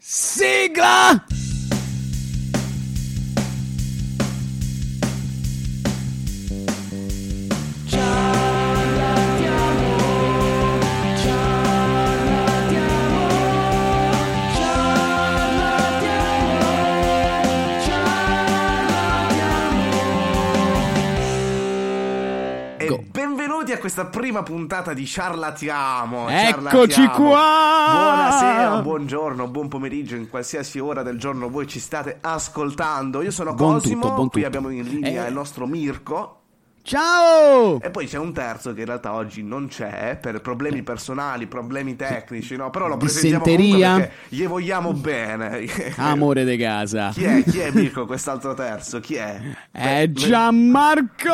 Sigla! Questa prima puntata di Ciarlatiamo. Eccoci Ciarlatiamo. qua! Buonasera, buongiorno, buon pomeriggio, in qualsiasi ora del giorno voi ci state ascoltando. Io sono Buon Cosimo, tutto, buon qui tutto. abbiamo in linea Eh. il nostro Mirko. Ciao! E poi c'è un terzo che in realtà oggi non c'è per problemi personali, problemi tecnici, no? Però lo presentiamo perché gli vogliamo bene. Amore de casa. Chi è? Chi è Mirko quest'altro terzo? Chi è? È Beh, Gianmarco!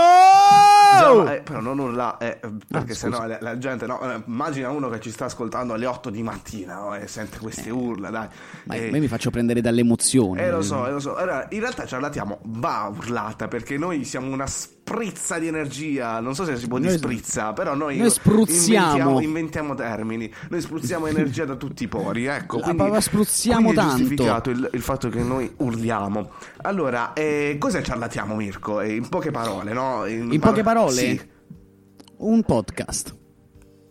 Già, ma, eh, però non urla, eh, perché Ah, sennò la, la gente, no, eh, immagina uno che ci sta ascoltando alle 8 di mattina no, e sente queste urla, dai. Ma Eh, io mi faccio prendere dalle emozioni. eh, lo so, eh, lo so. Allora, in realtà ciarlatiamo va urlata perché noi siamo una sprizza di energia. Non so se si può dire sprizza, però noi, noi spruzziamo. Inventiamo, inventiamo termini. Noi spruzziamo energia da tutti i pori. Ecco, La quindi, parola spruzziamo quindi è tanto. giustificato il, il fatto che noi urliamo. Allora, eh, cos'è ciarlatiamo, Mirko? Eh, in poche parole, no? In poche parole? Sì. Un podcast.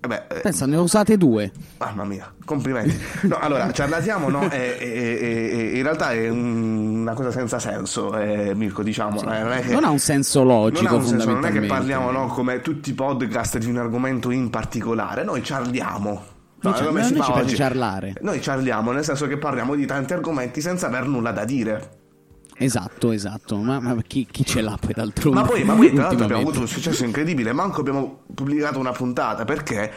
Eh beh, eh, Pensa, ne ho usate due. Mamma mia, complimenti. No, allora, ciarlatiamo, no? È- è- è- in realtà è un- una cosa senza senso, eh, Mirko, diciamo. eh, non, che- Non ha un senso logico, non ha un senso, non è che parliamo, no, come tutti i podcast di un argomento in particolare. Noi ciarliamo. Noi No, ci- come noi si ci piace ciarlare. Noi ciarliamo, nel senso che parliamo di tanti argomenti senza aver nulla da dire. Esatto, esatto. Ma, ma chi, chi ce l'ha poi d'altronde? Ma poi, ma poi tra l'altro abbiamo avuto un successo incredibile, manco abbiamo pubblicato una puntata perché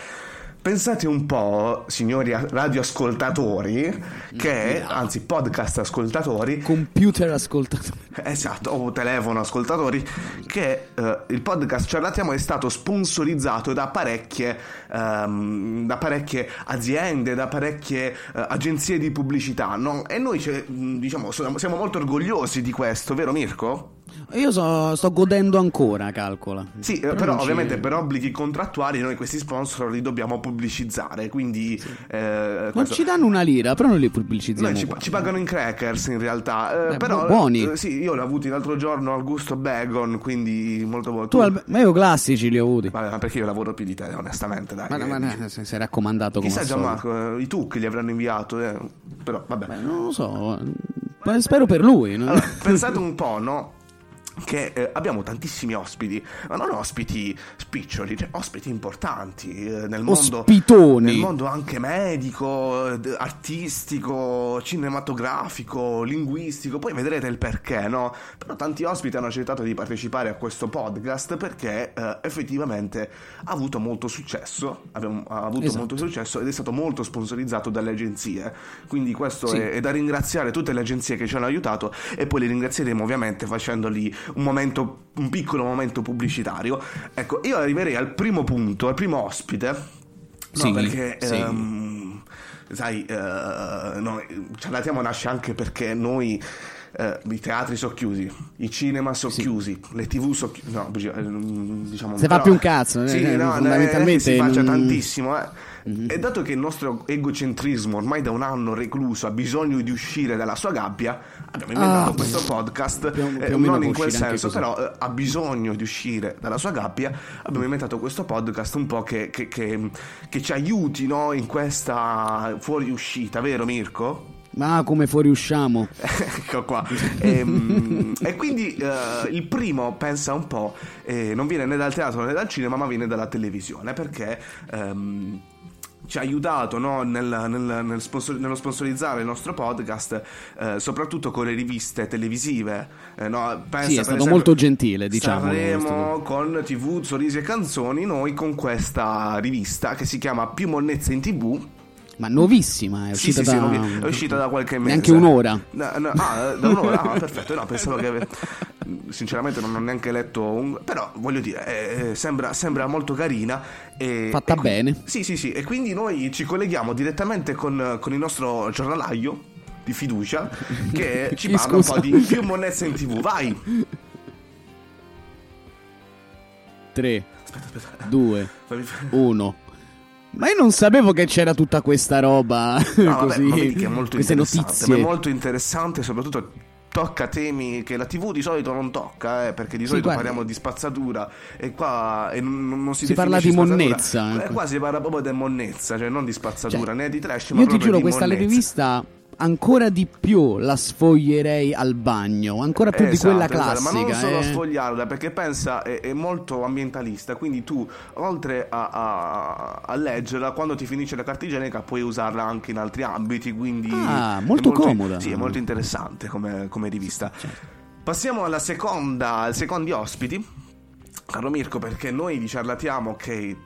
pensate un po', signori radioascoltatori, che, anzi podcast ascoltatori, Computer ascoltato. Esatto, o telefono ascoltatori, che eh, il podcast Ciarlatiamo è stato sponsorizzato da parecchie, ehm, da parecchie aziende, da parecchie eh, agenzie di pubblicità, no? E noi diciamo, siamo molto orgogliosi di questo, vero Mirko? Io so- sto godendo ancora, calcola. Sì, eh, però, non ci- ovviamente per obblighi contrattuali noi questi sponsor li dobbiamo pubblicizzare, quindi... eh, Non ci danno una lira, però noi li pubblicizziamo. Noi ci, qua. ci pagano in crackers in realtà, eh, Eh, però bu- buoni. sì, io l'ho avuti l'altro giorno al gusto bacon, quindi molto molto. Tu, Albe- ma io classici li ho avuti. Vabbè, ma perché io lavoro più di te, onestamente, dai. Ma, eh, ma, ma è raccomandato come Chissà al. Gianmarco, eh, i tu che gli avranno inviato, eh, però vabbè. Beh, non lo so, spero per lui. no? Allora, pensate un po', no? Che eh, abbiamo tantissimi ospiti, ma non ospiti spiccioli, cioè ospiti importanti eh, nel mondo. Ospitoni. Nel mondo anche medico, eh, d- artistico, cinematografico, linguistico, poi vedrete il perché, no? Però tanti ospiti hanno accettato di partecipare a questo podcast perché eh, effettivamente ha avuto molto successo, abbiamo, ha avuto Esatto. molto successo ed è stato molto sponsorizzato dalle agenzie. Quindi questo Sì. è, è da ringraziare tutte le agenzie che ci hanno aiutato e poi li ringrazieremo ovviamente facendogli un momento, un piccolo momento pubblicitario. Ecco, io arriverei al primo punto, al primo ospite. No, Sì, perché sì. ehm, sai, eh, no, Ciarlatiamo nasce anche perché noi eh, i teatri sono chiusi, i cinema sono chiusi, le tv sono chiuse. No, diciamo Se fa però- più un cazzo, Sì, eh, no, fondamentalmente che si faccia tantissimo, eh. E dato che il nostro egocentrismo ormai da un anno recluso ha bisogno di uscire dalla sua gabbia, abbiamo inventato Ah, questo podcast, più più eh, non in quel senso, però eh, ha bisogno di uscire dalla sua gabbia, abbiamo inventato questo podcast un po' che, che- che- che ci aiuti no, in questa fuoriuscita, vero Mirko? Ma come fuoriusciamo? ecco qua. E, mm, e quindi eh, il primo, pensa un po', eh, non viene né dal teatro né dal cinema, ma viene dalla televisione, perché... ehm, ci ha aiutato no, nel, nel, nel sponsor- nello sponsorizzare il nostro podcast, eh, soprattutto con le riviste televisive. Eh, no, pensa, Sì, è stato esempio, molto gentile, diciamo. Staremo con TV, sorrisi e canzoni, noi con questa rivista che si chiama Più Monnezza in TV. Ma nuovissima, è uscita sì, sì, da... è uscita da qualche mese. Neanche un'ora. No, no, ah, da un'ora? Ah, perfetto. No, pensavo che ave- Sinceramente non ho neanche letto un... Però voglio dire, eh, eh, sembra, sembra molto carina. E, Fatta e qui- bene. Sì, sì, sì. E quindi noi ci colleghiamo direttamente con, con il nostro giornalaio di fiducia che ci parla un po' di più monnezza in tv. Vai! 3, Aspetta, aspetta. 2, Fammi- 1. Ma io non sapevo che c'era tutta questa roba No, vabbè, così. ma vedi che è molto queste notizie. ma È molto interessante, soprattutto tocca temi che la TV di solito non tocca, eh, perché di Sì, solito guarda. parliamo di spazzatura e qua e non, non si, Si parla di spazzatura. monnezza, Eh, ecco. qua si parla proprio di monnezza, cioè non di spazzatura Cioè, né di trash, ma Io ti giuro, questa monnezza. rivista ancora di più la sfoglierei al bagno, ancora più di Esatto, quella esatto, classica. ma non solo eh. sfogliarla perché pensa è, è molto ambientalista quindi tu oltre a, a- a leggerla quando ti finisce la carta igienica puoi usarla anche in altri ambiti quindi Ah, è molto comoda. sì è molto interessante come, come rivista passiamo alla seconda ai secondi ospiti caro Mirko perché noi vi ciarlatiamo che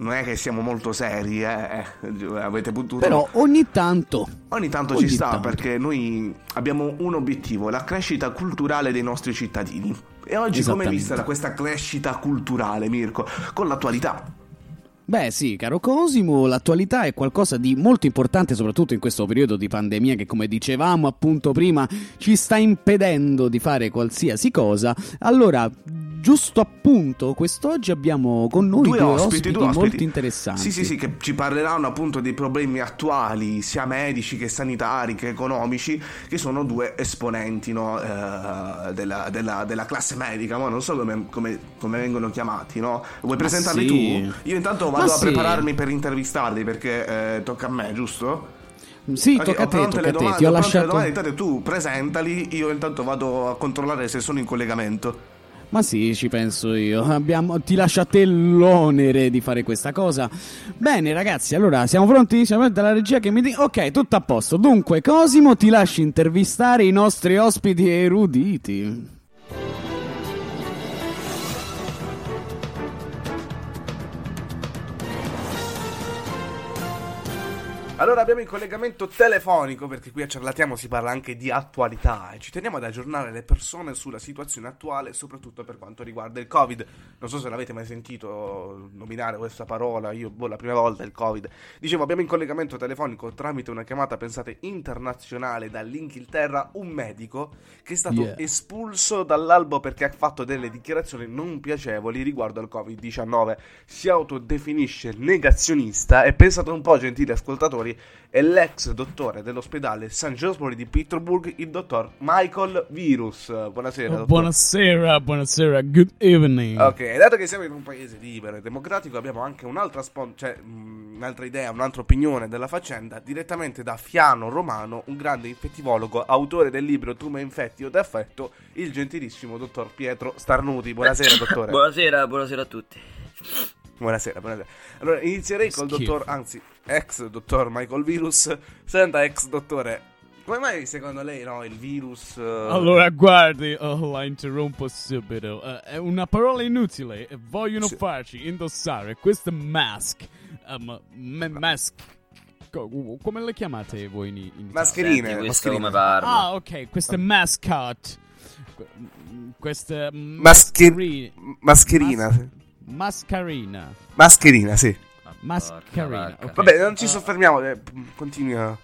non è che siamo molto seri eh, eh, avete potuto Però ogni tanto Ogni tanto Ogni ci sta tanto. perché noi abbiamo un obiettivo, la crescita culturale dei nostri cittadini. E oggi come è vista questa crescita culturale, Mirko? Con l'attualità. Beh sì, caro Cosimo, l'attualità è qualcosa di molto importante, soprattutto in questo periodo di pandemia che, come dicevamo appunto prima, ci sta impedendo di fare qualsiasi cosa. Allora, giusto appunto, quest'oggi abbiamo con noi due, ospiti, due ospiti. molto interessanti. Sì, sì, sì, che ci parleranno appunto dei problemi attuali, sia medici che sanitari che economici, che sono due esponenti no, eh, della, della- della classe medica, ma non so come, come- come vengono chiamati, no? Vuoi presentarli sì. tu? Io intanto Ma vado a sì. prepararmi per intervistarli perché eh, tocca a me, giusto? Sì, Ok, tocca a te, tocca le a te. domande, Ti ho lasciato... domande, intanto tu presentali, io intanto vado a controllare se sono in collegamento. Ma sì, ci penso io. Abbiamo- Ti lascio a te l'onere di fare questa cosa. Bene, ragazzi, allora siamo pronti? Siamo pronti alla regia che mi dice. Ok, tutto a posto. Dunque, Cosimo, ti lascio intervistare i nostri ospiti eruditi. Allora abbiamo il collegamento telefonico perché qui a Ciarlatiamo si parla anche di attualità e ci teniamo ad aggiornare le persone sulla situazione attuale, soprattutto per quanto riguarda il Covid. Non so se l'avete mai sentito nominare questa parola, io boh, la prima volta il Covid. Dicevo, abbiamo in collegamento telefonico tramite una chiamata, pensate, internazionale dall'Inghilterra, un medico che è stato Yeah. espulso dall'albo perché ha fatto delle dichiarazioni non piacevoli riguardo al Covid-19. Si autodefinisce negazionista e pensate un po', gentili ascoltatori, è l'ex dottore dell'ospedale St. Joseph's di Pittsburgh, il dottor Michael Virus. Buonasera. Oh, Buonasera, buonasera, good evening. Ok, dato che siamo in un paese libero e democratico, abbiamo anche un'altra, spon- cioè, mh, un'altra idea, un'altra opinione della faccenda, direttamente da Fiano Romano, un grande infettivologo, autore del libro Tu me infetti o t'affetto, il gentilissimo dottor Pietro Starnuti. Buonasera, dottore. Buonasera, buonasera a tutti. Buonasera, buonasera. Allora, inizierei col Schifo. dottor, anzi, ex dottor Michael Virus. Senta, ex dottore, come mai secondo lei, no, il virus... eh, Allora, guardi, oh, la interrompo subito. Eh, è una parola inutile e vogliono Sì. farci indossare queste mask. Um, me- mask. co- come le chiamate voi in, in? Mascherine, Senti, mascherine. Ah, ok, queste mascot. Que- Queste Mascher- mascheri- Mascherina. Mas- mascarina. Mascherina, sì. Mascarina. vacca. ok. Vabbè, non ci soffermiamo, eh, continui a...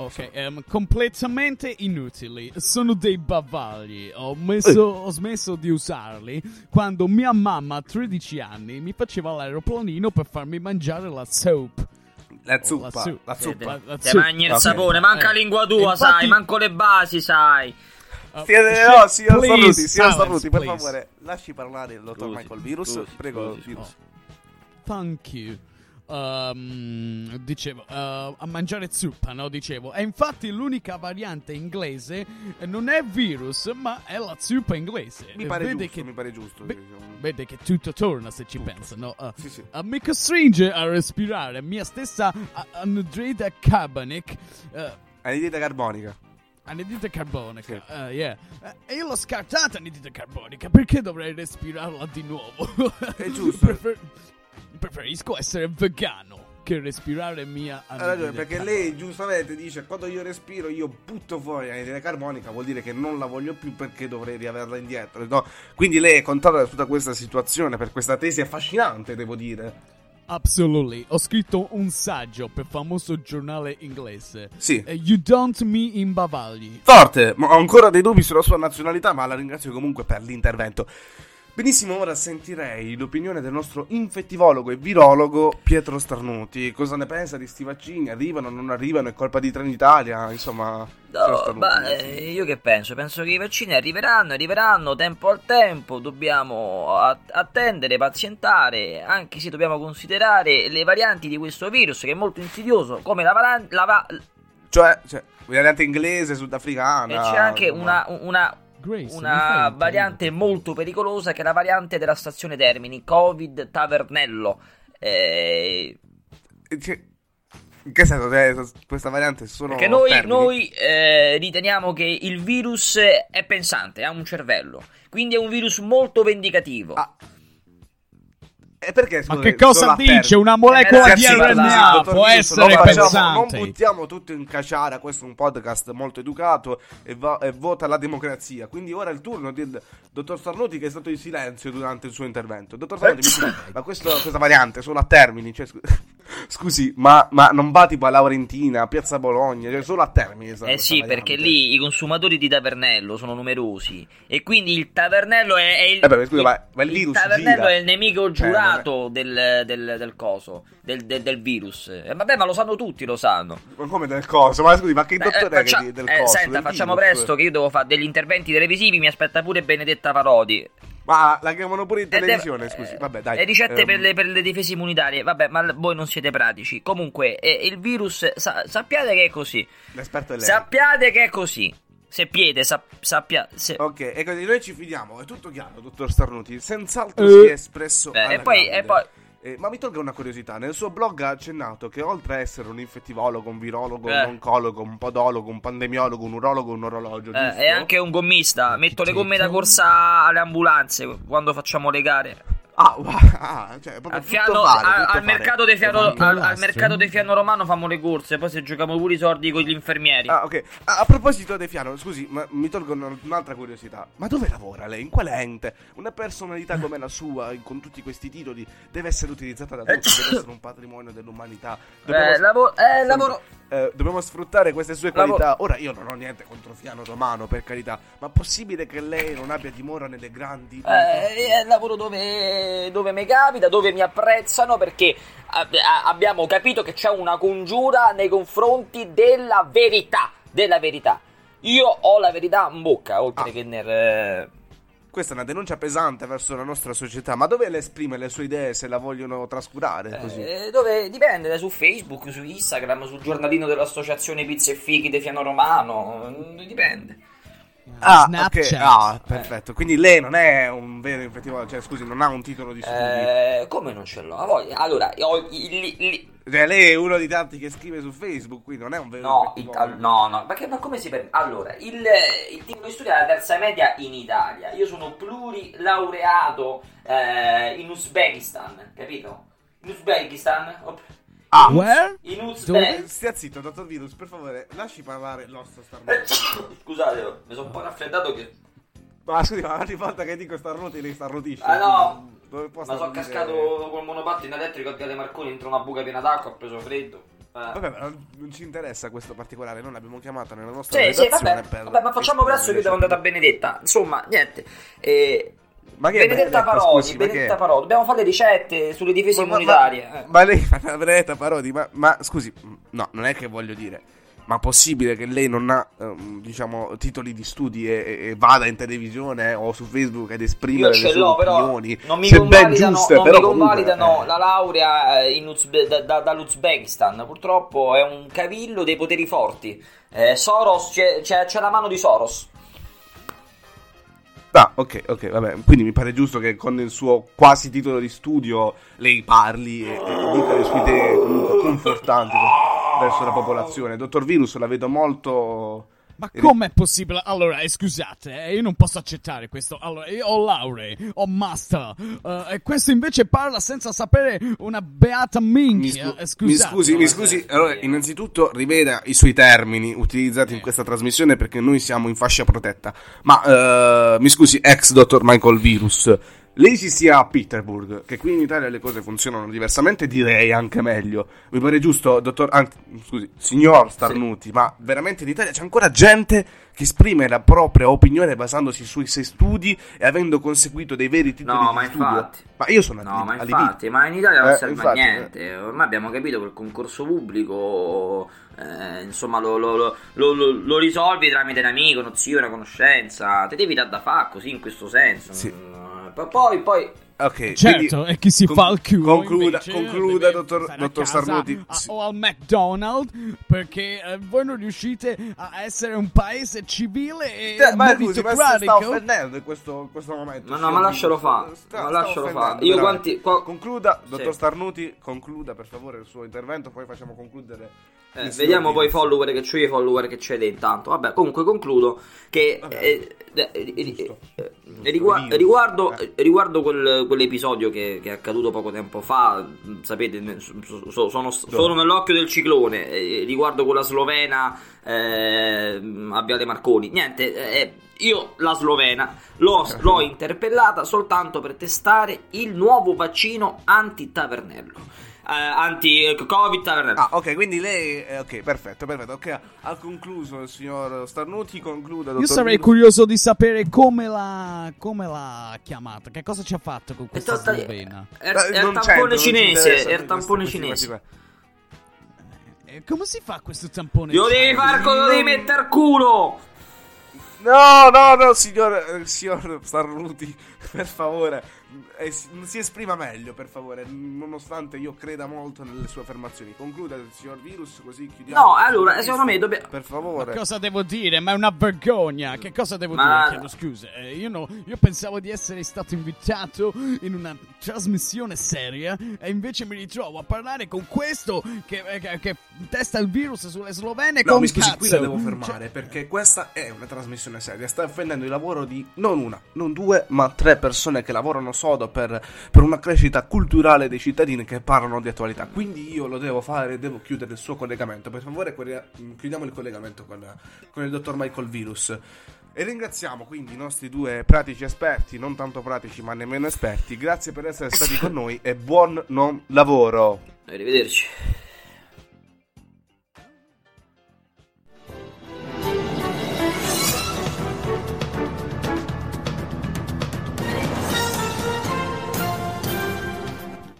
Ok, ehm, completamente inutili. Sono dei bavagli. Ho, messo- ho smesso di usarli quando mia mamma a 13 anni mi faceva l'aeroplanino per farmi mangiare la soap. La Oh, zuppa, la Te- zuppa. Te zuppa. mangi il sapone, manca Eh, la lingua tua, infatti- sai, manco le basi, sai. Uh, Siete, no, signor please, Starnuti, signor Starnuti, per favore, lasci parlare il dottor Michael Virus. scusi, Prego, scusi, Virus. Thank you. ehm, dicevo, eh, a mangiare zuppa, no? Dicevo, e infatti l'unica variante inglese non è virus, ma è la zuppa inglese. Mi pare Vede giusto, che, mi pare giusto. Diciamo. vede che tutto torna se ci pensa, no? Eh, Sì, sì. a mi costringe a respirare mia stessa a- anidride carbonica. eh, Anidride carbonica. Anidride carbonica, Sì. eh, yeah. E io l'ho scartata anidride carbonica, perché dovrei respirarla di nuovo? È giusto. Prefer- preferisco essere vegano che respirare mia Ha ragione, anidride perché carbonica. lei giustamente dice quando io respiro io butto fuori l'anidride carbonica, vuol dire che non la voglio più perché dovrei riaverla indietro. no? Quindi lei è contenta di tutta questa situazione, per questa tesi affascinante, devo dire. Absolutely. Ho scritto un saggio per famoso giornale inglese. Sì. Eh, you don't me in bavagli. Forte, ma ho ancora dei dubbi sulla sua nazionalità, ma la ringrazio comunque per l'intervento. Benissimo, ora sentirei l'opinione del nostro infettivologo e virologo Pietro Starnuti. Cosa ne pensa di sti vaccini? Arrivano, non arrivano? È colpa di Trenitalia? Insomma, No, ma eh, io che penso? Penso che i vaccini arriveranno, arriveranno tempo al tempo, dobbiamo attendere, pazientare, anche se dobbiamo considerare le varianti di questo virus che è molto insidioso, come la, varan- la va- Cioè, cioè, variante inglese, sudafricana. e c'è anche insomma. una, una, Grace, una un variante molto pericolosa che è la variante della stazione Termini, Covid Tavernello. Eh, Cioè, In che senso? Cioè, questa variante sono. Perché noi, noi, eh, riteniamo che il virus è pensante, ha un cervello. Quindi è un virus molto vendicativo. Ah, E perché, Ma scusate, che cosa dice? Una molecola Eh, di RNA può essere non facciamo- pensante. Non buttiamo tutto in caciara, questo è un podcast molto educato e, va- e vota la democrazia. Quindi ora è il turno del dottor Sarnuti che è stato in silenzio durante il suo intervento. Dottor Sarnuti, mi ma questo- questa variante solo a termini, cioè, scu- scusi, ma, ma non va tipo a Laurentina, a Piazza Bologna, cioè solo a termini? Eh sì, variante. perché lì i consumatori di Tavernello sono numerosi. E quindi il Tavernello è, è il. Eh beh, scusa, ma- ma il virus Tavernello gira. è il nemico Eh, giurato del, del, del coso, del, del- del virus. Eh, vabbè, ma lo sanno tutti, lo sanno. Ma come del coso? Ma scusi, ma che Eh, dottore eh, è che faccia- di- del eh, coso? senta, del facciamo virus? presto che io devo fare degli interventi televisivi. Mi aspetta pure Benedetta Parodi. Ma la chiamano pure in Eh, televisione, devo- scusi. eh, Vabbè, dai. Le ricette Ehm, per, le, per le difese immunitarie. Vabbè, ma voi non siete pratici. Comunque, eh, il virus. sa- sappiate che è così. L'esperto è lei. Sappiate che è così. Se piede, sap- sappia. se- Ok, e così noi ci fidiamo, è tutto chiaro, dottor Starnuti. Senz'altro Eh. si è espresso. Beh, alla e poi- e poi- Eh, ma mi tolga una curiosità: nel suo blog ha accennato che oltre a essere un infettivologo, un virologo, Eh. un oncologo, un podologo, un pandemiologo, un urologo, un orologio. eh, è anche un gommista. Metto le gomme da corsa alle ambulanze quando facciamo le gare. Ah, wow, ah, cioè, proprio fiano, fare, a- tutto al mercato dei fiano, al, al mercato dei fiano romano famo le corse. Poi se giochiamo pure i soldi con gli infermieri. Ah, ok. Ah, a proposito De Fiano, scusi, ma mi tolgo un- un'altra curiosità. Ma dove lavora lei? In quale ente? Una personalità come la sua, con tutti questi titoli, deve essere utilizzata da tutti, deve essere un patrimonio dell'umanità. Dobbiamo, Eh, lavo- eh, lavoro. eh, dobbiamo sfruttare queste sue Lavo- qualità. Ora, io non ho niente contro Fiano Romano, per carità, ma possibile che lei non abbia dimora nelle grandi... Eh, è il lavoro dove, dove mi capita, dove mi apprezzano perché abbiamo capito che c'è una congiura nei confronti della verità. Della verità. Io ho la verità in bocca, oltre Ah. che nel. eh, Questa è una denuncia pesante verso la nostra società, ma dove le esprime le sue idee se la vogliono trascurare così? eh, dove dipende, su Facebook, su Instagram, sul giornalino dell'associazione Pizze e Fichi di Fiano Romano. eh, Dipende. Ah, Snapchat. ok, ah, perfetto. Quindi lei non è un vero infettivo, cioè scusi, non ha un titolo di studi. Eh, come non ce l'ho? Allora, ho i- li- li- Cioè, lei è uno di tanti che scrive su Facebook, quindi non è un vero No, infettivo. il- no, no, perché ma come si permette? Allora, il, il titolo di studio è la terza media in Italia. Io sono plurilaureato eh, in Uzbekistan, capito? In Uzbekistan? Op- Ah, Where? In Uzbekistan. Stia zitto, dottor Virus, per favore, lasci parlare l'osso Eh, starnuti. Scusate, mi sono un po' raffreddato che... Ma scusi, ma ogni volta che dico starnuti, lei starnutisce. Ah no! Dove può Ma sono cascato col monopattino elettrico a Viale Marconi dentro una buca piena d'acqua, ho preso freddo. Eh. Vabbè, ma non non ci interessa questo particolare, noi l'abbiamo chiamata nella nostra Sì, sì, redazione vabbè, vabbè, ma facciamo presto che io devo andare da Benedetta. Insomma, niente. Eh, Ma che Benedetta Parodi, scusi? Benedetta Parodi. Dobbiamo fare le ricette sulle difese Ma- immunitarie. Ma, eh. ma lei fa Benedetta Parodi, ma, ma scusi, no, non è che voglio dire. ma possibile che lei non ha, ehm, diciamo, titoli di studi e, e vada in televisione eh, o su Facebook ad esprimere Io le sue opinioni? non mi convalidano, giuste, non mi comunque, eh. la laurea in Uzbe- da- da- dall'Uzbekistan. Purtroppo è un cavillo dei poteri forti. Eh, Soros, c'è, c'è- c'è la mano di Soros. Ah, ok, ok, vabbè. Quindi mi pare giusto che con il suo quasi titolo di studio lei parli e, e dica le sue idee comunque confortanti verso la popolazione. Dottor Virus la vedo molto... Ma com'è possibile? Allora, eh, scusate, eh, io non posso accettare questo. Allora, io ho lauree, ho master, eh, e questo invece parla senza sapere una beata Mi, minchia. scu- eh, mi scusi, mi scusi. Allora, innanzitutto riveda i suoi termini utilizzati in questa trasmissione perché noi siamo in fascia protetta. Ma eh, mi scusi, ex dottor Michael Virus, lei si sia a Peterburg, che qui in Italia le cose funzionano diversamente, direi anche meglio. Mi pare giusto, dottor, anzi, scusi, signor Starnuti, ma veramente in Italia c'è ancora gente che esprime la propria opinione basandosi sui suoi studi e avendo conseguito dei veri titoli No, di ma studio. infatti. Ma io sono No, ma infatti, ma in Italia non Eh, serve infatti, a niente. Ormai abbiamo capito che il concorso pubblico, eh, insomma, lo, lo- lo- lo- risolvi tramite un amico, uno zio, una conoscenza. Ti devi dare da fare così, in questo senso. Sì. Mm, Poi, poi, Ok, Certo, e chi si con- fa il culo Concluda, concluda dottor, dottor Starnuti. a- Sì. o al McDonald's perché eh, voi non riuscite a essere un paese civile e Eh, ma scusi, ma si sta offendendo in questo, in questo momento. Ma no, ma lascialo Virus. fa, Sta- ma lascialo offendendo, fa. Io quanti- qua- Concluda, Sì. dottor Starnuti, concluda per favore il suo intervento, poi facciamo concludere. Eh, vediamo poi i follower che c'ho io, i follower che c'è intanto. Vabbè, comunque concludo che Vabbè, eh, eh, eh, giusto. eh, Giusto, riguardo, riguardo quel- quell'episodio che, che è accaduto poco tempo fa, sapete, so- so- sono, sono nell'occhio del ciclone. riguardo quella slovena eh, a Viale Marconi, niente. io la slovena l'ho, l'ho interpellata soltanto per testare il nuovo vaccino anti-tavernello. Eh, anti-covid tavernello. Ah, ok, quindi lei. eh, ok, perfetto, perfetto. Ok, ha concluso il signor Starnuti. Concluda, Io sarei Virus. curioso di sapere come l'ha, come l'ha chiamata, che cosa ci ha fatto con questa stata- slovena. Eh, non il tampone cinese, è il tampone cinese. Eh, come si fa questo tampone? Glielo devi far cosa devi mettere al culo! No, no, no, signor, eh, signor Starnuti, per favore, si esprima meglio, per favore, nonostante io creda molto nelle sue affermazioni. Concluda il signor Virus, così chiudiamo. No, allora, secondo me dobbiamo... Per Ma favore. cosa devo dire? Ma è una vergogna. Che cosa devo Ma- dire? Chiedo scusa. Eh, io, no- io pensavo di essere stato invitato in una trasmissione seria e invece mi ritrovo a parlare con questo che, eh, che- che testa il virus sulle slovene No, con mi scusi, cazzo. qui la devo fermare Cioè, perché questa è una trasmissione seria. Sta offendendo il lavoro di non una, non due, ma tre persone che lavorano sodo per, per una crescita culturale dei cittadini che parlano di attualità. Quindi io lo devo fare, devo chiudere il suo collegamento. Per favore, quelle- chiudiamo il collegamento con, con il dottor Michael Virus. E ringraziamo quindi i nostri due pratici esperti, non tanto pratici ma nemmeno esperti. Grazie per essere stati con noi e buon non lavoro. Arrivederci.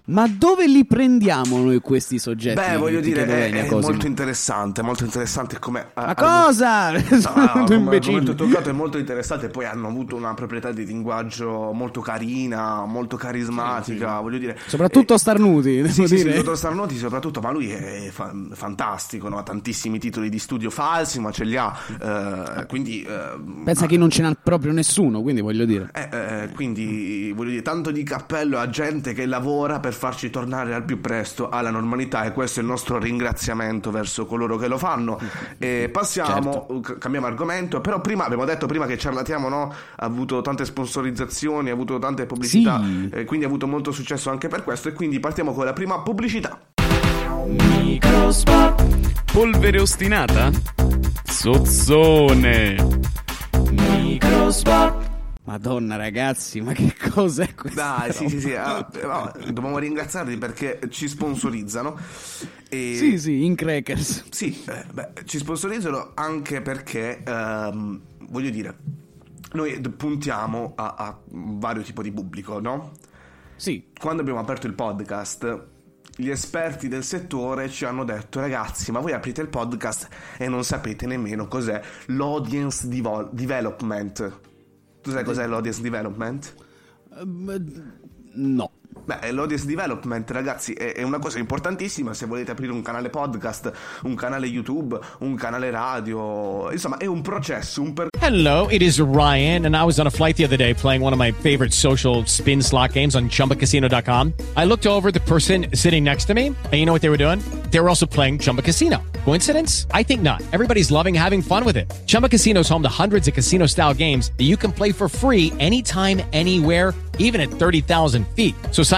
Ma dove li prendiamo noi questi soggetti? Beh, voglio di dire, è, è molto interessante, molto interessante come... Ma cosa? No, Sono no, un come imbecille. argomento toccato è molto interessante poi hanno avuto una proprietà di linguaggio molto carina, molto carismatica, voglio dire. Soprattutto Starnuti, devo Sì, sì, sì, dire. il dottor Starnoti soprattutto, ma lui è fa- fantastico, no? ha tantissimi titoli di studio falsi, ma ce li ha, eh, quindi... eh, Pensa che non ce n'ha proprio nessuno, quindi voglio dire. eh, eh, quindi voglio dire, tanto di cappello a gente che lavora per farci tornare al più presto alla normalità e questo è il nostro ringraziamento verso coloro che lo fanno. E passiamo, Certo. cambiamo argomento, però prima abbiamo detto prima che Ciarlatiamo no? ha avuto tante sponsorizzazioni, ha avuto tante pubblicità, Sì. eh, quindi ha avuto molto successo anche per questo e quindi partiamo con la prima pubblicità. Microspot. Polvere ostinata? Sozzone. Microspot. Madonna, ragazzi, ma che cos'è questo? Dai, sì, sì, sì, ah, vabbè, dobbiamo ringraziarli perché ci sponsorizzano. E... Sì, sì, in crackers. Sì, eh, beh, ci sponsorizzano anche perché, ehm, voglio dire, noi puntiamo a, a vario tipo di pubblico, no? Sì, Quando abbiamo aperto il podcast, gli esperti del settore ci hanno detto ragazzi ma voi aprite il podcast e non sapete nemmeno cos'è l'audience devo- development. Tu sai cos'è l'audience development? No. Beh, l'audience development, ragazzi, è, è una cosa importantissima se volete aprire un canale podcast, un canale YouTube, un canale radio. Insomma, è un processo, un percorso. Hello, it is Ryan, and I was on a flight the other day playing one of my favorite social spin slot games on chumbacasino.com. I looked over the person sitting next to me, and you know what they were doing? They were also playing Chumba Casino. Coincidence? I think not. Everybody's loving having fun with it. Chumba Casino is home to hundreds of casino style games that you can play for free anytime, anywhere, even at 30,000 feet. So sign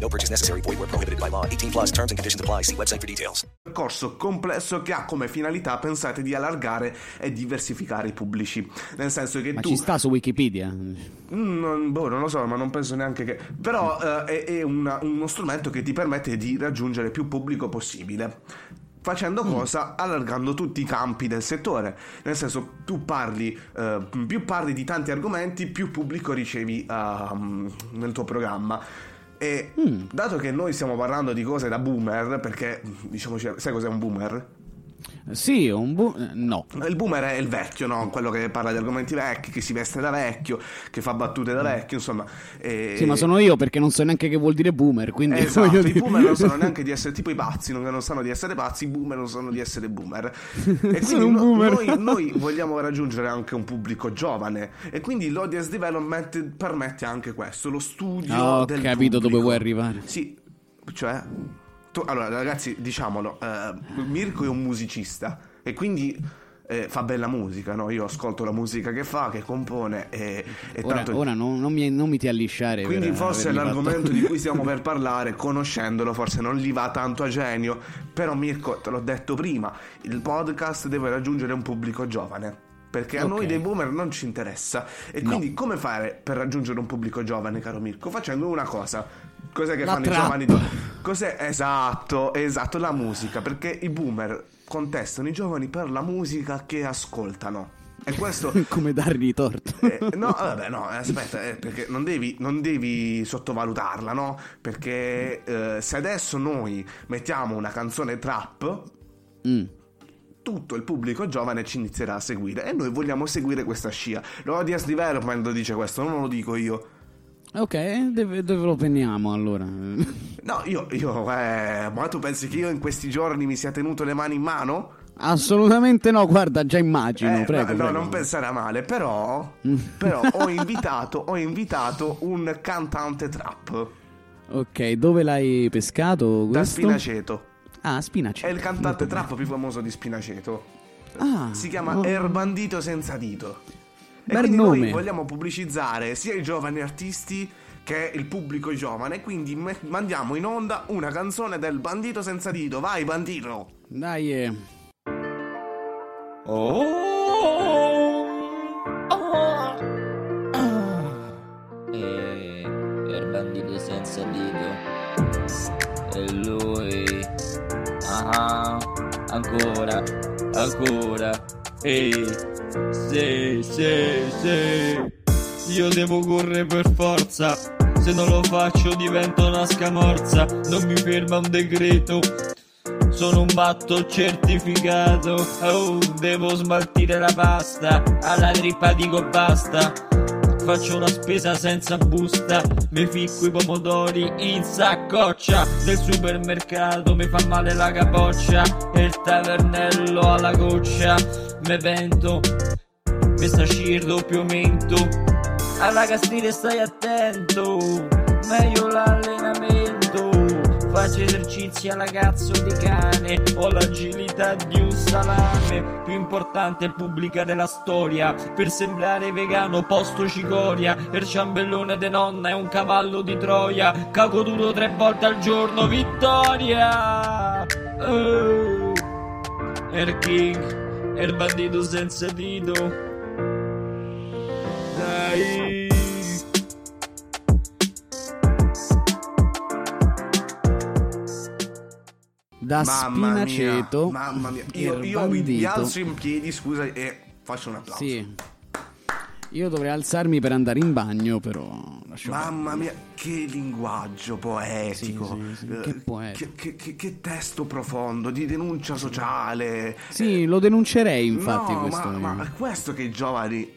No purchase necessary. Void were prohibited by law. 18 plus terms and conditions apply. See website for details. percorso complesso che ha come finalità, pensate, di allargare e diversificare i pubblici. Nel senso che Ma tu. ci sta su Wikipedia? Mm, Non, boh, non lo so, ma non penso neanche che. Però eh, è, è una- uno strumento che ti permette di raggiungere più pubblico possibile. Facendo cosa? Allargando tutti i campi del settore. Nel senso, tu parli, eh, più parli di tanti argomenti, più pubblico ricevi ehm, nel tuo programma. E dato che noi stiamo parlando di cose da boomer, perché diciamoci, sai cos'è un boomer? Sì, un bu- eh, no. Il boomer è il vecchio, no? Quello che parla di argomenti vecchi, che si veste da vecchio, che fa battute da vecchio, insomma. e- Sì, ma sono io perché non so neanche che vuol dire boomer, quindi Esatto, i boomer non sanno neanche di essere tipo i pazzi, non, non sanno di essere pazzi, i boomer non sanno di essere boomer. E quindi no- boomer. Noi, noi vogliamo raggiungere anche un pubblico giovane e quindi l'audience development permette anche questo, lo studio ho del capito dove pubblico. vuoi arrivare. Sì, cioè... tu- allora ragazzi, diciamolo, eh, Mirko è un musicista e quindi... eh, fa bella musica, no? Io ascolto la musica che fa, che compone e, e Ora, tanto... ora non, non mi, non mi ti allisciare. Quindi per forse l'argomento fatto- di cui stiamo per parlare, conoscendolo, forse non gli va tanto a genio, però Mirko, te l'ho detto prima, il podcast deve raggiungere un pubblico giovane. Perché a Ok. noi dei boomer non ci interessa. E No. quindi come fare per raggiungere un pubblico giovane, caro Mirko? Facendo una cosa. Cos'è che La fanno trap. i giovani? do- Cos'è? Esatto, esatto, la musica. Perché i boomer contestano i giovani per la musica che ascoltano. E questo Come dargli torto. eh, no, vabbè, no, aspetta, eh, perché non devi, non devi sottovalutarla, no? Perché eh, se adesso noi mettiamo una canzone trap, Mm. Tutto il pubblico giovane ci inizierà a seguire e noi vogliamo seguire questa scia. L'audience development dice questo, non lo dico io. Ok, dove, dove lo peniamo allora? No, io, io, eh, ma tu pensi che io in questi giorni mi sia tenuto le mani in mano? Assolutamente no, guarda, già immagino. Eh, prego, no, prego. non pensare a male, però, però ho invitato, ho invitato un cantante trap Ok, dove l'hai pescato da questo? Spinaceto. Ah, Spinaceto. È il cantante trap più famoso di Spinaceto. Ah, Si chiama oh. Erbandito senza dito. E Bel quindi nome. noi vogliamo pubblicizzare sia i giovani artisti che il pubblico giovane. Quindi me- mandiamo in onda una canzone del Bandito senza dito. Vai, bandito! Dai, eh. E il bandito senza dito. E lui. Ah, ancora, ancora. Ehi, sì, sì, sì. Io devo correre per forza. Se non lo faccio divento una scamorza. Non mi ferma un decreto. Sono un matto certificato. Oh, devo smaltire la pasta. Alla trippa dico basta. Faccio una spesa senza busta, mi ficco i pomodori in saccoccia. Del supermercato, mi fa male la capoccia e il tavernello alla goccia, me pento, mi sta scirdo più mento, alla gastrite stai attento, meglio l'allenamento, faccio esercizi alla cazzo di cane. Ho l'agilità di un salame Più importante pubblica della storia. Per sembrare vegano posto cicoria. Per ciambellone de nonna è un cavallo di Troia. Cago duro tre volte al giorno, vittoria! Oh. Air King, Air bandito senza dito. Dai Da Mamma Spinaceto. mia, mamma mia. Io, io mi, alzo in piedi, scusa, e faccio un applauso. Sì. Io dovrei alzarmi per andare in bagno, però. Mamma mia, che linguaggio poetico. Sì, sì, sì, Eh, che poetico. Che, che- che- testo profondo di denuncia sociale. Sì, lo denuncerei infatti no, questo. ma, ma questo che i giovani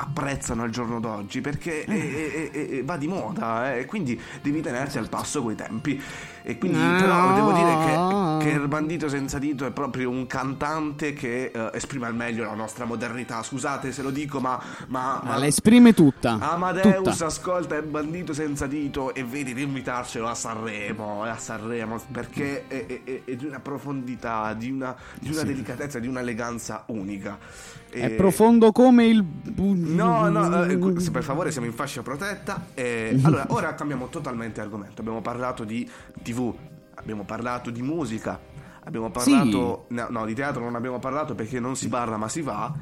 apprezzano al giorno d'oggi perché è- è- è- va di moda eh, e quindi devi tenersi al passo coi tempi e quindi No. però devo dire che, che il bandito senza dito è proprio un cantante che eh, esprime al meglio la nostra modernità scusate se lo dico ma, ma, Ma la esprime tutta. Amadeus tutta. ascolta il bandito senza dito e vedi di invitarcelo a Sanremo, eh, a Sanremo perché è, è- è- è di una profondità, di una, di una delicatezza, di un'eleganza unica. È E- profondo come il. No, no, eh, per favore siamo in fascia protetta. eh, allora, ora cambiamo totalmente argomento. Abbiamo parlato di TV, abbiamo parlato di musica, abbiamo parlato... No, no, di teatro non abbiamo parlato perché non si parla ma si va.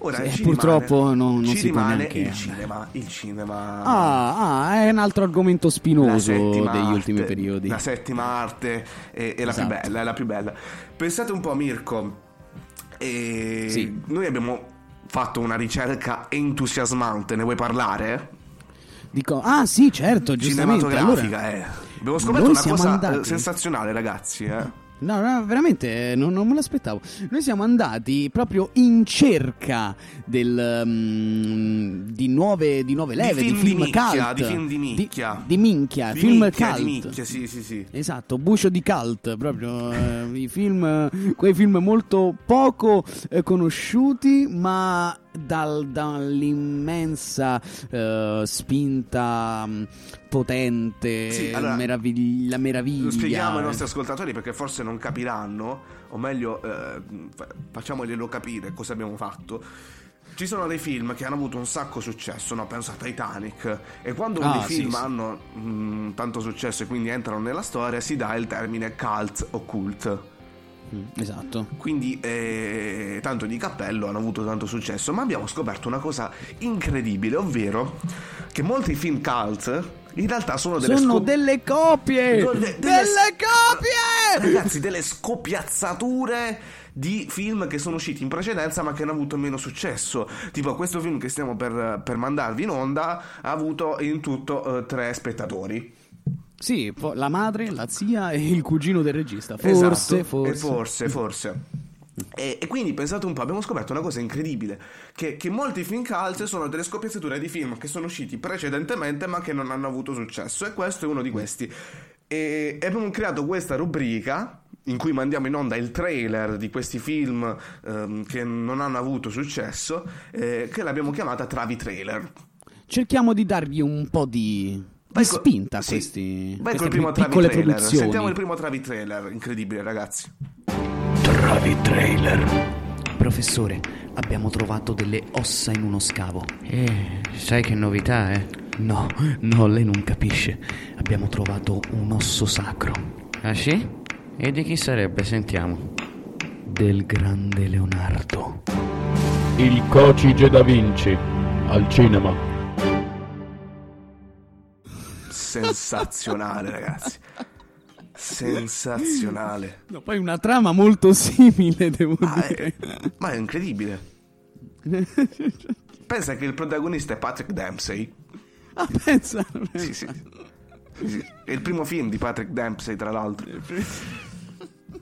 Ora Sì, ci purtroppo rimane- non- non ci si può neanche il cinema, il cinema... Ah, ah, è un altro argomento spinoso degli arte, ultimi periodi. La settima arte è, è la Esatto. più bella, è la più bella. Pensate un po', Mirko. e Sì. Noi abbiamo fatto una ricerca entusiasmante, ne vuoi parlare? Dico, ah sì, certo, giustamente. Cinematografica, Allora, eh. Abbiamo scoperto una cosa andati- eh, sensazionale, ragazzi, eh. No, no, veramente eh, non, non me l'aspettavo. Noi siamo andati proprio in cerca del, mm, di, nuove, di nuove leve, di film film, di nicchia, cult. di film di nicchia. Di, minchia, Di film nicchia, cult. di nicchia, sì, sì, sì. Esatto, bucio di cult, proprio eh, i film, quei film molto poco eh, conosciuti, ma dal- dall'immensa eh, spinta mh, potente, Sì, allora, meraviglia, la meraviglia. Lo spieghiamo ai nostri ascoltatori perché forse non capiranno, o meglio, eh, fa- facciamoglielo capire cosa abbiamo fatto. Ci sono dei film che hanno avuto un sacco successo, no? penso a Titanic, e quando Ah, dei sì, film sì. hanno mm, tanto successo e quindi entrano nella storia, si dà il termine cult o cult. Mm, Esatto. Quindi eh, tanto di cappello hanno avuto tanto successo, ma abbiamo scoperto una cosa incredibile, ovvero che molti film cult in realtà sono delle Sono scop- delle copie! delle, Delle copie! Ragazzi, delle scopiazzature di film che sono usciti in precedenza ma che hanno avuto meno successo. Tipo questo film che stiamo per, per mandarvi in onda ha avuto in tutto eh, tre spettatori. Sì, la madre, la zia e il cugino del regista. Forse, Esatto, forse. e forse, forse. E, e quindi pensate un po', abbiamo scoperto una cosa incredibile, che, che molti film cult sono delle scopiazzature di film che sono usciti precedentemente ma che non hanno avuto successo e questo è uno di questi. E e abbiamo creato questa rubrica in cui mandiamo in onda il trailer di questi film ehm, che non hanno avuto successo, eh, che l'abbiamo chiamata Travi Trailer. Cerchiamo di dargli un po' di Vai col- spinta sì, questi Vai col primo Travi piccole Trailer. produzioni. Sentiamo il primo Travi Trailer, incredibile ragazzi. Travi trailer. Professore, abbiamo trovato delle ossa in uno scavo. Eh, sai che novità, eh? No, no, lei non capisce. Abbiamo trovato un osso sacro Ah sì? E di chi sarebbe? Sentiamo. del grande Leonardo. Il cocige da Vinci al cinema. Sensazionale, ragazzi. Sensazionale. No, poi una trama molto simile, devo Ma dire. è, ma è incredibile. Pensa che il protagonista è Patrick Dempsey. Ah, pensa. Sì. Sì, sì. È il primo film di Patrick Dempsey, tra l'altro.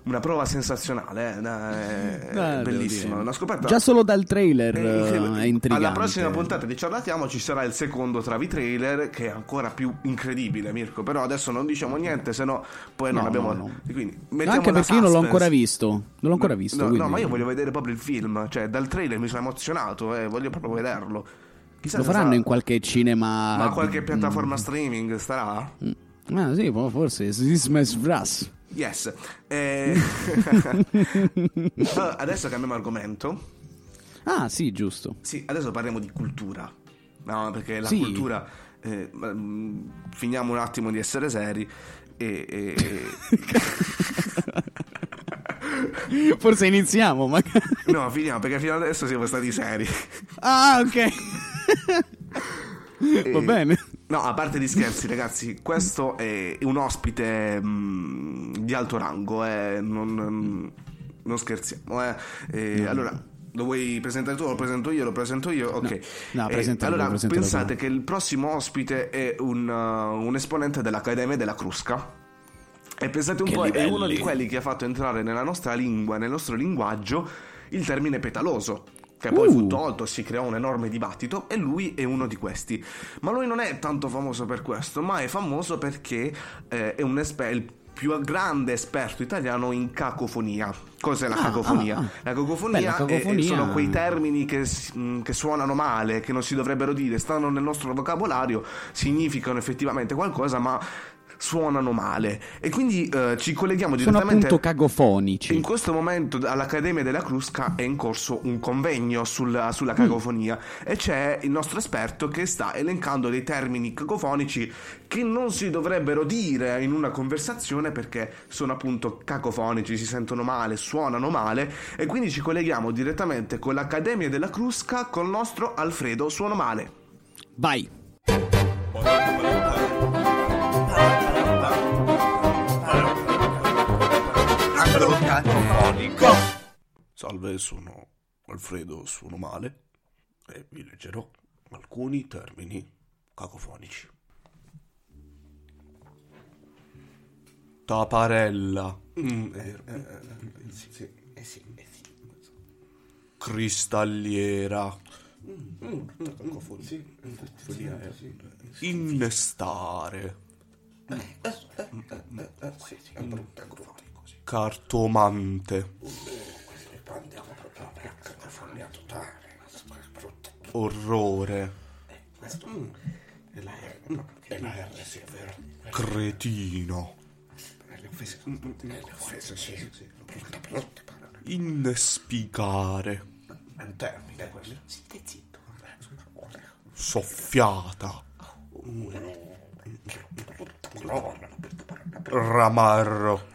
Una prova sensazionale, eh? È Ah, devo bellissima. Una scoperta. Già solo dal trailer è eh, incredibile. è intrigante. Alla prossima puntata di Ciarlatiamo ci sarà il secondo Travi trailer che è ancora più incredibile, Mirko. Però adesso non diciamo niente, se no poi non No, abbiamo. no, no. Quindi, Anche una perché io non l'ho suspense. ancora visto. Non l'ho ancora visto. No, no, ma io voglio vedere proprio il film. Cioè, dal trailer mi sono emozionato, eh, voglio proprio vederlo. Chissà Lo faranno sarà- in qualche cinema. Ma qualche mm, piattaforma streaming starà? Ah, sì, po- forse Sismes Vras. Yes. Eh, adesso cambiamo argomento. Ah, sì, giusto. Sì, adesso parliamo di cultura. No, perché la Sì. cultura. eh, mm, finiamo un attimo di essere seri. E, e- Forse iniziamo, ma... no, finiamo perché fino adesso siamo stati seri. Ah, ok. Va E- bene. No, a parte gli scherzi, ragazzi, questo è un ospite mm, di alto rango, eh, non, non- non scherziamo. Eh. E No. Allora, lo vuoi presentare tu? Lo presento io? Lo presento io? Ok. No, no, Eh, presentalo, allora, presentalo pensate che il prossimo ospite è un, uh, un esponente dell'Accademia della Crusca. E pensate un Che po', è livelli. uno di quelli che ha fatto entrare nella nostra lingua, nel nostro linguaggio, il termine petaloso. Che poi fu Uh. tolto, si creò un enorme dibattito e lui è uno di questi. Ma lui non è tanto famoso per questo, ma è famoso perché eh, è un esper- il più grande esperto italiano in cacofonia. Cos'è la Ah, cacofonia? ah, ah. La cacofonia, Beh, la è- cacofonia- sono quei termini che, che suonano male, che non si dovrebbero dire, stanno nel nostro vocabolario, significano effettivamente qualcosa, ma suonano male. E quindi eh, ci colleghiamo Sono direttamente... appunto cagofonici. In questo momento all'Accademia della Crusca è in corso un convegno sul- sulla cacofonia e c'è il nostro esperto che sta elencando dei termini cacofonici che non si dovrebbero dire in una conversazione perché sono appunto cacofonici, si sentono male, suonano male e quindi ci colleghiamo direttamente con l'Accademia della Crusca col nostro Alfredo Suono Male. Vai. Salve, sono Alfredo Suono Male e vi leggerò alcuni termini cacofonici. Taparella. Mm, eh, eh, eh, sì, sì, eh sì, eh sì. Cristalliera. Innestare. Cartomante. Orrore. Cretino. Innespicare. Soffiata. Ramarro.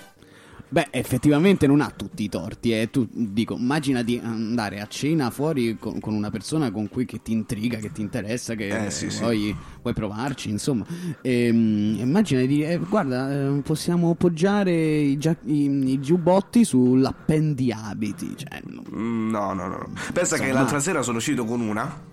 Beh, effettivamente non ha tutti i torti. Eh. Tu dico, immagina di andare a cena fuori con, con una persona con cui che ti intriga, che ti interessa, che Eh, sì, sì. vuoi, vuoi provarci, insomma. Ehm, immagina di dire, eh, guarda, eh, possiamo poggiare i, gia- i- i giubbotti sull'appendiabiti. Cioè, no. Mm, No, no, no. Pensa che Insomma. l'altra sera sono uscito con una.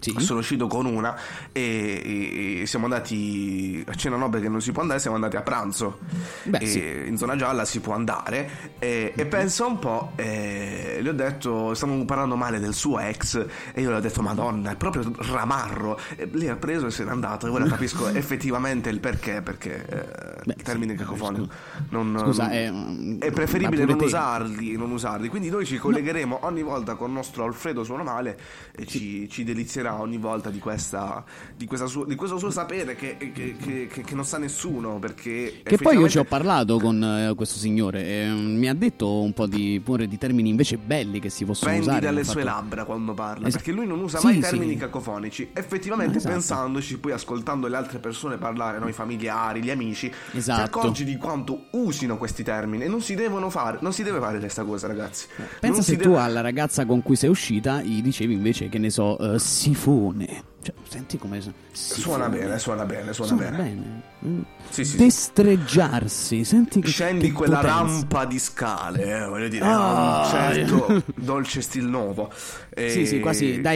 Sì. Sono uscito con una e, e- siamo andati a cena no perché non si può andare, siamo andati a pranzo. Beh, sì. In zona gialla si può andare e, e penso un po', e le ho detto, stavamo parlando male del suo ex e io le ho detto madonna, è proprio ramarro. E lei ha preso e se n'è andato e ora capisco effettivamente il perché, perché eh, il termine cacofonico non, Scusa, non- è, è preferibile non usarli, non usarli. Quindi noi ci collegheremo ogni volta con il nostro Alfredo Suono Male e ci, ci delizierà ogni volta di, questa, di, questa suo- di questo suo sapere che, che- che- che- non sa nessuno. Perché Che poi io ci ho parlato con eh, questo signore e mm, mi ha detto un po' di pure di termini invece belli che si possono Prendi usare. dalle mi ha sue fatto- labbra quando parla Es- perché lui non usa Sì, mai sì. termini cacofonici. Effettivamente, Esatto. pensandoci, poi ascoltando le altre persone parlare, no, i familiari, gli amici, ti Esatto. accorgi di quanto usino questi termini e non si devono fare. Non si deve fare questa cosa, ragazzi. Pensa Non se tu deve- alla ragazza con cui sei uscita gli dicevi invece che ne so, eh, sifone. Cioè, senti come. Suona bene, suona bene, suona, bene. Mm. Sì, sì, sì. Destreggiarsi, senti che Scendi che quella potenza. rampa di scale, eh, voglio dire, Ah. un certo dolce stil nuovo. E- Sì, sì, quasi da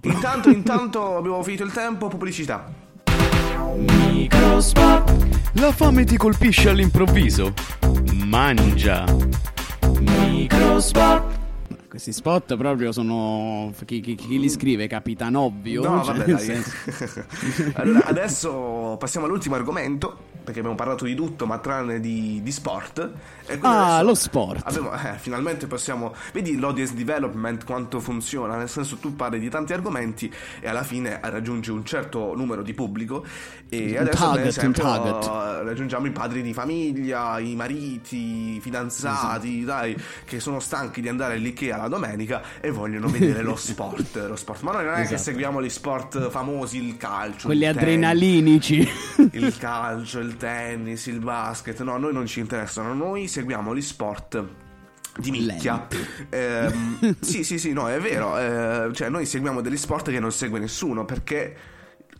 proprio. Intanto, intanto abbiamo finito il tempo, pubblicità. La fame ti colpisce all'improvviso? Mangia. Questi spot proprio sono. Chi, chi- chi li scrive? Capitan Ovvio? No, Cioè, vabbè, senso- allora, adesso passiamo all'ultimo argomento, perché abbiamo parlato di tutto, ma tranne di, di sport. Ah, lo sport. abbiamo- eh, finalmente possiamo... Vedi l'audience development quanto funziona, nel senso tu parli di tanti argomenti e alla fine raggiungi un certo numero di pubblico e Un adesso target, esempio raggiungiamo i padri di famiglia, i mariti, i fidanzati, dai, che sono stanchi di andare all'Ikea la domenica e vogliono vedere lo sport, lo sport. Ma noi non è che Esatto. seguiamo gli sport famosi, il calcio, Quelli il tennis, adrenalinici. il calcio, il tennis, il basket. No, a noi non ci interessano. Noi seguiamo gli sport di nicchia. Ehm, sì, sì, sì, no, è vero. eh, cioè, noi seguiamo degli sport che non segue nessuno perché.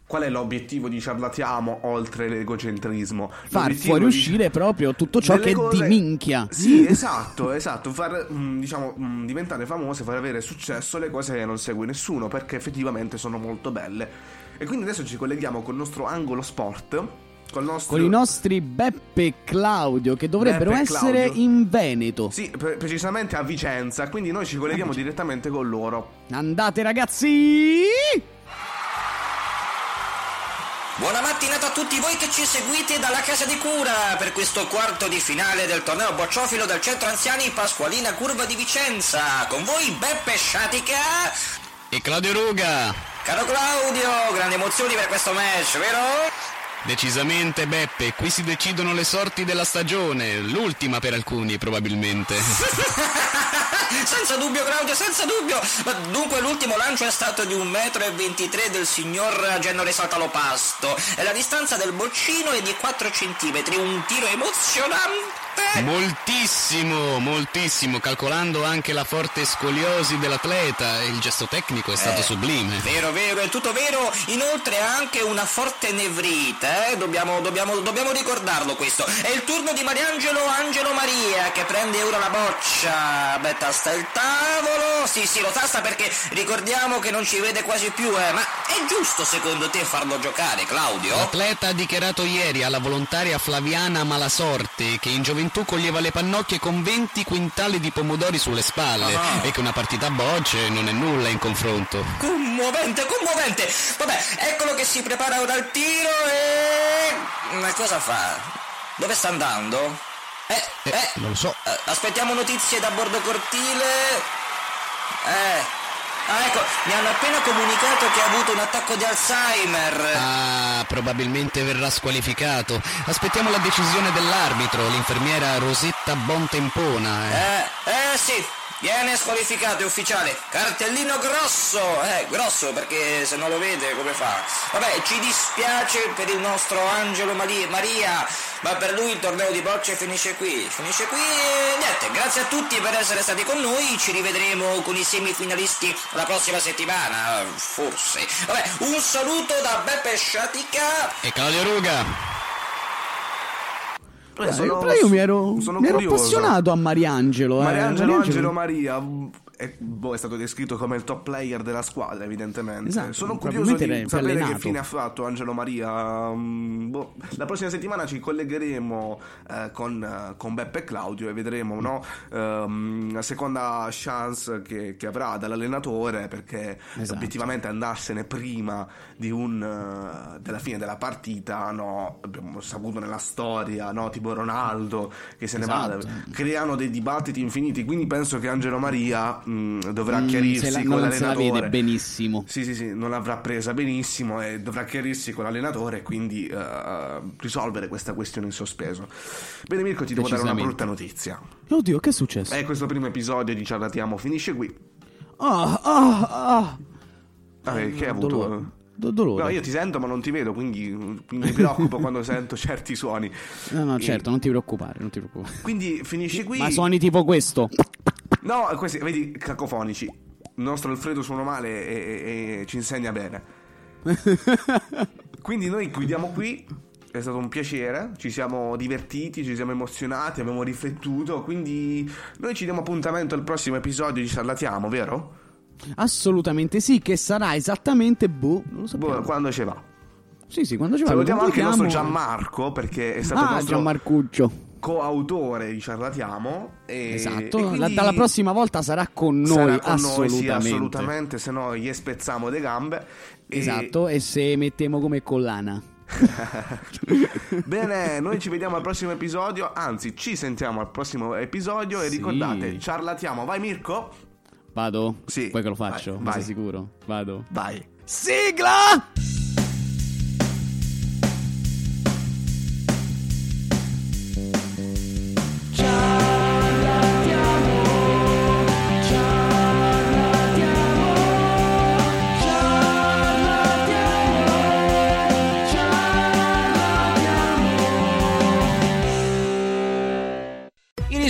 Qual è l'obiettivo di Ciarlatiamo oltre l'egocentrismo? Far L'obiettivo di- fuoriuscire proprio tutto ciò che cose- di minchia. Sì, esatto, esatto. Far mm, diciamo mm, diventare famose, far avere successo le cose che non segue nessuno perché effettivamente sono molto belle. E quindi adesso ci colleghiamo col nostro angolo sport. Nostro... Con i nostri Beppe e Claudio che dovrebbero Beppe essere Claudio. in Veneto. Sì, pre- precisamente a Vicenza, quindi noi ci colleghiamo direttamente con loro. Andate ragazzi! Buona mattinata a tutti voi che ci seguite dalla casa di cura per questo quarto di finale del torneo bocciofilo del centro anziani Pasqualina Curva di Vicenza. Con voi Beppe Sciatica E Claudio Ruga! Caro Claudio, grandi emozioni per questo match, vero? Decisamente Beppe, qui si decidono le sorti della stagione, l'ultima per alcuni probabilmente. senza dubbio Claudio, senza dubbio. Dunque l'ultimo lancio è stato di 1,23 m del signor Gennore Saltalopasto e la distanza del boccino è di 4 cm, un tiro emozionante. Moltissimo, moltissimo, calcolando anche la forte scoliosi dell'atleta, il gesto tecnico è stato Eh, sublime. Vero, vero, è tutto vero. Inoltre ha anche una forte nevrite, eh? Dobbiamo, dobbiamo, dobbiamo ricordarlo questo. È il turno di Mariangelo Angelo Maria che prende ora la boccia. Beh, tasta il tavolo. Sì, sì, lo tasta perché ricordiamo che non ci vede quasi più, eh. Ma è giusto secondo te farlo giocare, Claudio? L'atleta ha dichiarato ieri alla volontaria Flaviana Malasorte che in gioventù coglieva le pannocchie con 20 quintali di pomodori sulle spalle Ah. e che una partita a bocce non è nulla in confronto. Commovente, commovente. Vabbè, eccolo che si prepara ora al tiro e... Ma cosa fa? Dove sta andando? Eh, eh, non lo so. eh, aspettiamo notizie da bordo cortile. Eh... Ah, ecco, mi hanno appena comunicato che ha avuto un attacco di Alzheimer. Ah, probabilmente verrà squalificato. Aspettiamo la decisione dell'arbitro, l'infermiera Rosetta Bontempona. eh. Eh, eh sì, viene squalificato, è ufficiale. Cartellino grosso, eh, grosso perché se non lo vede come fa? Vabbè, ci dispiace per il nostro Angelo Maria, ma per lui il torneo di bocce finisce qui. Finisce qui e niente, grazie a tutti per essere stati con noi, ci rivedremo con i semifinalisti la prossima settimana, forse. Vabbè, un saluto da Beppe Sciatica. E Claudio Ruga. Eh, sono- però io mi ero, mi ero appassionato a Mariangelo. eh. Mariangelo Angelo Mariangelo- Maria è, boh, è stato descritto come il top player della squadra, evidentemente. Esatto, Sono curioso di sapere che allenato. fine ha fatto Angelo Maria. Mm, boh. La prossima settimana ci collegheremo eh, con, eh, con Beppe e Claudio e vedremo no, ehm, la seconda chance che, che avrà dall'allenatore perché Esatto. obiettivamente andarsene prima di un, eh, della fine della partita, no, abbiamo saputo nella storia, no, tipo Ronaldo che se ne va, Esatto. creano dei dibattiti infiniti, quindi penso che Angelo Maria mh, dovrà Mm, chiarirsi la- con non se la l'allenatore. vede benissimo. Sì, sì, sì, non l'avrà presa benissimo e dovrà chiarirsi con l'allenatore e quindi eh, risolvere questa questione in sospeso. Bene Mirko, ti devo dare una brutta notizia. Oddio, che è successo? Eh, questo primo episodio di Ciarlatiamo finisce qui. Ah, ah, ah. Ah, eh, che hai avuto? dolore. Do- dolore. No, io ti sento ma non ti vedo, quindi mi preoccupo quando sento certi suoni. No, no, E- certo, non ti preoccupare, non ti preoccupare. Quindi finisce qui. Ma suoni tipo questo. No, questi, vedi, cacofonici. Il nostro Alfredo suona male e, e- e ci insegna bene. Quindi noi chiudiamo qui. È stato un piacere, ci siamo divertiti, ci siamo emozionati, abbiamo riflettuto. Quindi noi ci diamo appuntamento al prossimo episodio di Ciarlatiamo, vero? Assolutamente sì, che sarà esattamente boh, non lo sappiamo. Boh, quando ci va. Sì, sì, quando ci va. Salutiamo anche il nostro. Gianmarco perché è stato Ah, il nostro Gianmarcuccio. Coautore di Ciarlatiamo. E, Esatto, e la- dalla prossima volta sarà con noi, sarà con assolutamente. Noi, sì, assolutamente, se no gli spezziamo le gambe. E- Esatto, e se mettiamo come collana. Bene, noi ci vediamo al prossimo episodio, anzi ci sentiamo al prossimo episodio e Sì. ricordate, ciarlatiamo, vai Mirko? Vado? Sì. Poi che lo faccio, Vai, vai. sicuro? Vado. Vai. Sigla!